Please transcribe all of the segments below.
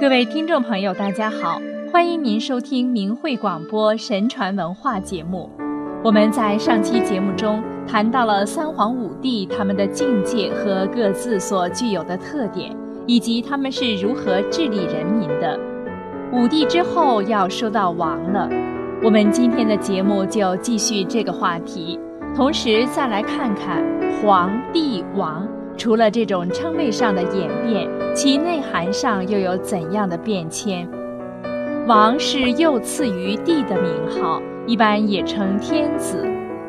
各位听众朋友，大家好，欢迎您收听明慧广播神传文化节目。我们在上期节目中谈到了三皇五帝他们的境界和各自所具有的特点，以及他们是如何治理人民的。五帝之后要说到王了，我们今天的节目就继续这个话题，同时再来看看皇帝王。除了这种称谓上的演变，其内涵上又有怎样的变迁？王是又赐于帝的名号，一般也称天子。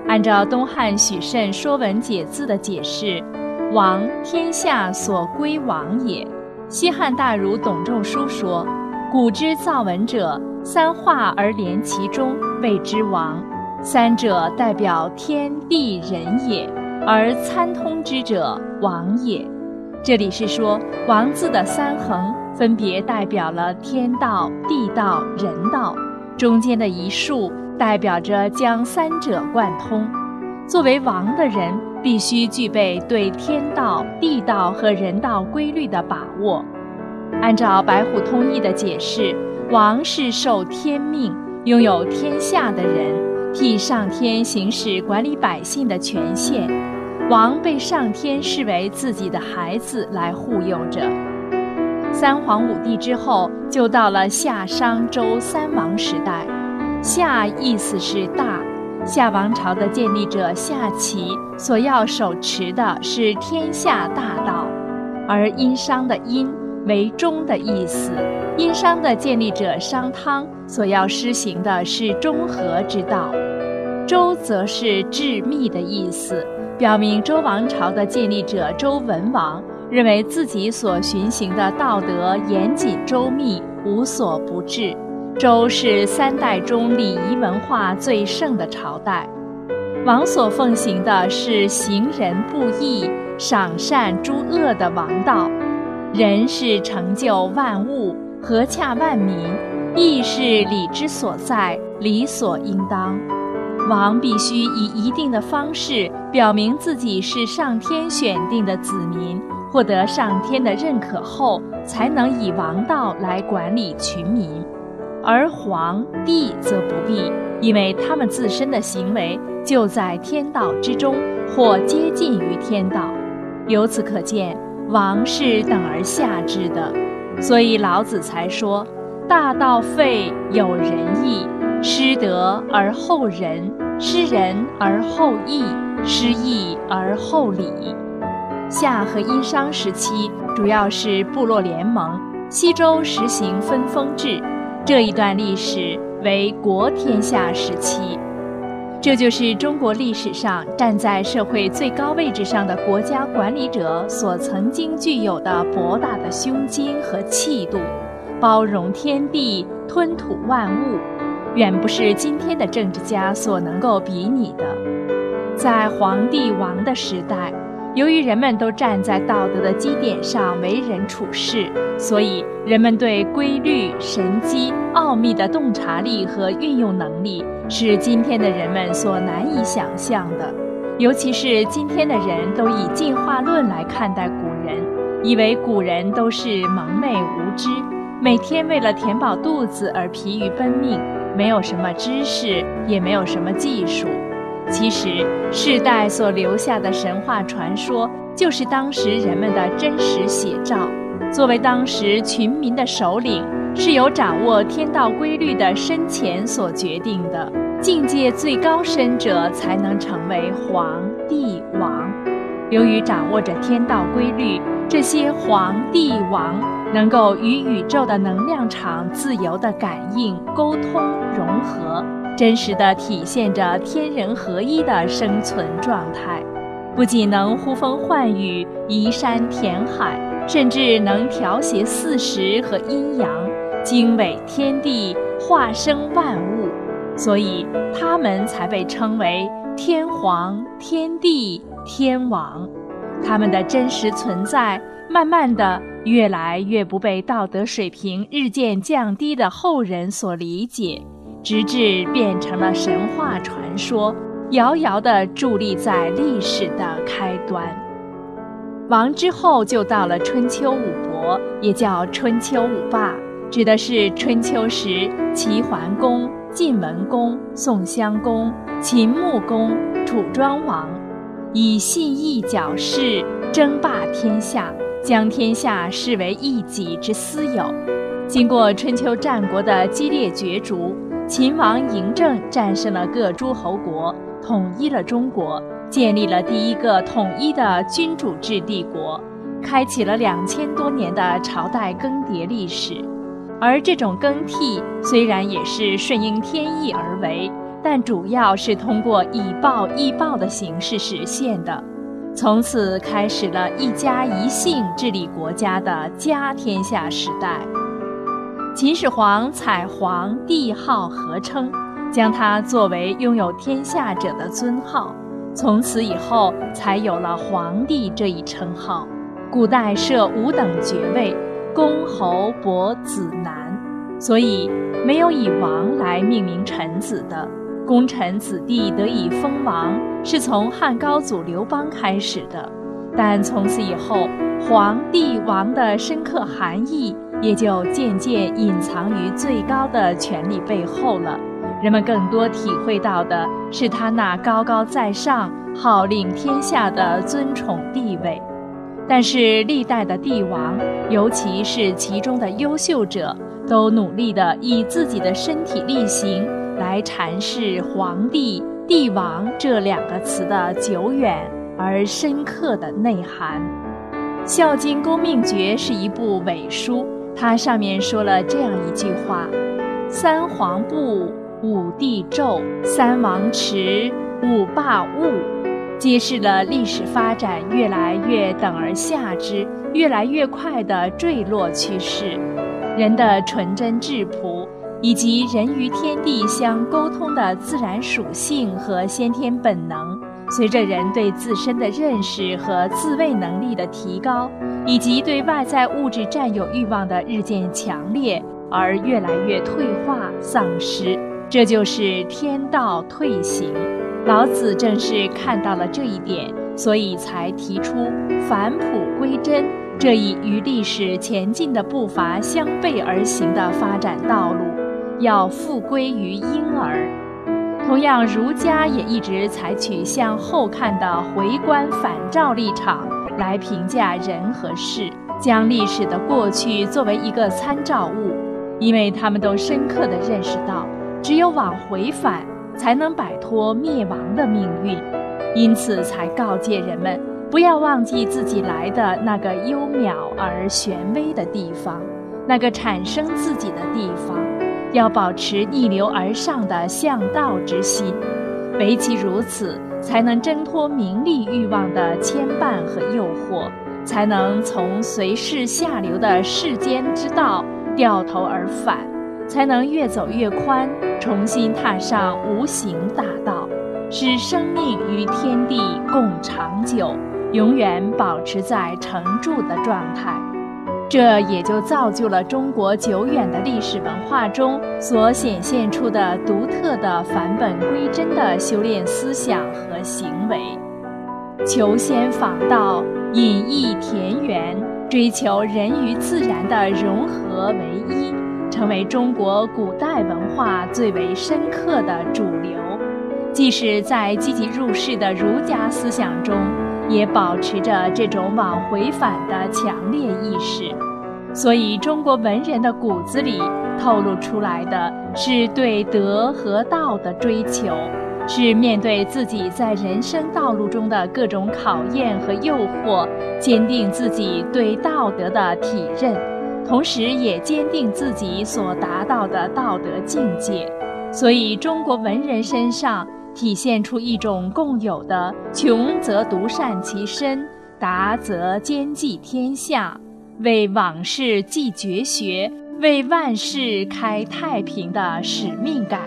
按照东汉许慎《说文解字》的解释，王天下所归王也。西汉大儒董仲舒说：“古之造文者，三化而连其中，谓之王。三者代表天地人也。”而参通之者，王也。这里是说“王”字的三横分别代表了天道、地道、人道，中间的一竖代表着将三者贯通。作为王的人，必须具备对天道、地道和人道规律的把握。按照白虎通义的解释，王是受天命、拥有天下的人，替上天行使管理百姓的权限。王被上天视为自己的孩子来护佑着。三皇五帝之后，就到了夏商周三王时代。夏意思是大，夏王朝的建立者夏启所要手持的是天下大道，而殷商的殷为中的意思，殷商的建立者商汤所要施行的是中和之道，周则是致密的意思。表明周王朝的建立者周文王认为自己所循行的道德严谨周密，无所不至。周是三代中礼仪文化最盛的朝代，王所奉行的是行仁不义、赏善诛恶的王道。仁是成就万物、和洽万民，义是礼之所在、理所应当。王必须以一定的方式表明自己是上天选定的子民，获得上天的认可后，才能以王道来管理群民。而皇帝则不必，因为他们自身的行为就在天道之中，或接近于天道。由此可见，王是等而下之的。所以老子才说：“大道废，有仁义。”失德而后仁，失仁而后义，失义而后礼。夏和殷商时期主要是部落联盟，西周实行分封制，这一段历史为国天下时期。这就是中国历史上站在社会最高位置上的国家管理者所曾经具有的博大的胸襟和气度，包容天地，吞吐万物。远不是今天的政治家所能够比拟的。在皇帝王的时代，由于人们都站在道德的基点上为人处事，所以人们对规律、神机、奥秘的洞察力和运用能力是今天的人们所难以想象的。尤其是今天的人都以进化论来看待古人，以为古人都是蒙昧无知，每天为了填饱肚子而疲于奔命。没有什么知识，也没有什么技术。其实，世代所留下的神话传说，就是当时人们的真实写照。作为当时群民的首领，是由掌握天道规律的深浅所决定的。境界最高深者，才能成为皇帝王。由于掌握着天道规律，这些皇帝王。能够与宇宙的能量场自由地感应、沟通、融合，真实地体现着天人合一的生存状态。不仅能呼风唤雨、移山填海，甚至能调谐四时和阴阳，经纬天地，化生万物。所以，他们才被称为天皇、天帝、天王。他们的真实存在，慢慢的。越来越不被道德水平日渐降低的后人所理解，直至变成了神话传说，遥遥地伫立在历史的开端。王之后就到了春秋五伯，也叫春秋五霸。指的是春秋时齐桓公、晋文公、宋襄公、秦穆公、楚庄王以信义矫饰，争霸天下，将天下视为一己之私有。经过春秋战国的激烈角逐，秦王嬴政战胜了各诸侯国，统一了中国，建立了第一个统一的君主制帝国，开启了两千多年的朝代更迭历史。而这种更替虽然也是顺应天意而为，但主要是通过以暴易暴的形式实现的。从此开始了一家一姓治理国家的家天下时代。秦始皇采皇帝号合称，将它作为拥有天下者的尊号。从此以后，才有了皇帝这一称号。古代设五等爵位，公、侯、伯、子、男，所以没有以王来命名臣子的。功臣子弟得以封王，是从汉高祖刘邦开始的。但从此以后，皇帝王的深刻含义。也就渐渐隐藏于最高的权力背后了。人们更多体会到的是他那高高在上、号令天下的尊崇地位。但是历代的帝王，尤其是其中的优秀者，都努力地以自己的身体力行来阐释“皇帝”“帝王”这两个词的久远而深刻的内涵。《孝经公命诀》是一部伪书。它上面说了这样一句话：“三皇布，五帝纣，三王持，五霸物”，揭示了历史发展越来越等而下之、越来越快的坠落趋势。人的纯真质朴，以及人与天地相沟通的自然属性和先天本能。随着人对自身的认识和自卫能力的提高，以及对外在物质占有欲望的日渐强烈，而越来越退化丧失，这就是天道退行。老子正是看到了这一点，所以才提出返璞归真这一与历史前进的步伐相背而行的发展道路，要复归于婴儿。同样，儒家也一直采取向后看的回观反照立场来评价人和事，将历史的过去作为一个参照物，因为他们都深刻地认识到，只有往回返，才能摆脱灭亡的命运，因此才告诫人们不要忘记自己来的那个幽渺而玄微的地方，那个产生自己的地方。要保持逆流而上的向道之心，唯其如此，才能挣脱名利欲望的牵绊和诱惑，才能从随势下流的世间之道掉头而返，才能越走越宽，重新踏上无形大道，使生命与天地共长久，永远保持在成住的状态。这也就造就了中国久远的历史文化中所显现出的独特的返本归真的修炼思想和行为，求仙访道，隐逸田园，追求人与自然的融合为一，成为中国古代文化最为深刻的主流。即使在积极入世的儒家思想中。也保持着这种往回返的强烈意识，所以中国文人的骨子里透露出来的是对德和道的追求，是面对自己在人生道路中的各种考验和诱惑，坚定自己对道德的体认，同时也坚定自己所达到的道德境界。所以，中国文人身上。体现出一种共有的“穷则独善其身，达则兼济天下”，为往事继绝学，为万世开太平的使命感。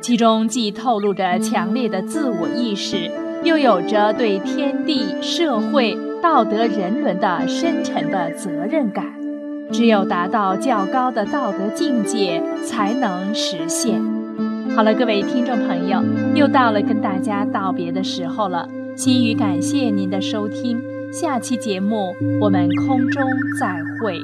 其中既透露着强烈的自我意识，又有着对天地、社会、道德、人伦的深沉的责任感。只有达到较高的道德境界，才能实现。好了，各位听众朋友，又到了跟大家道别的时候了。心语感谢您的收听，下期节目我们空中再会。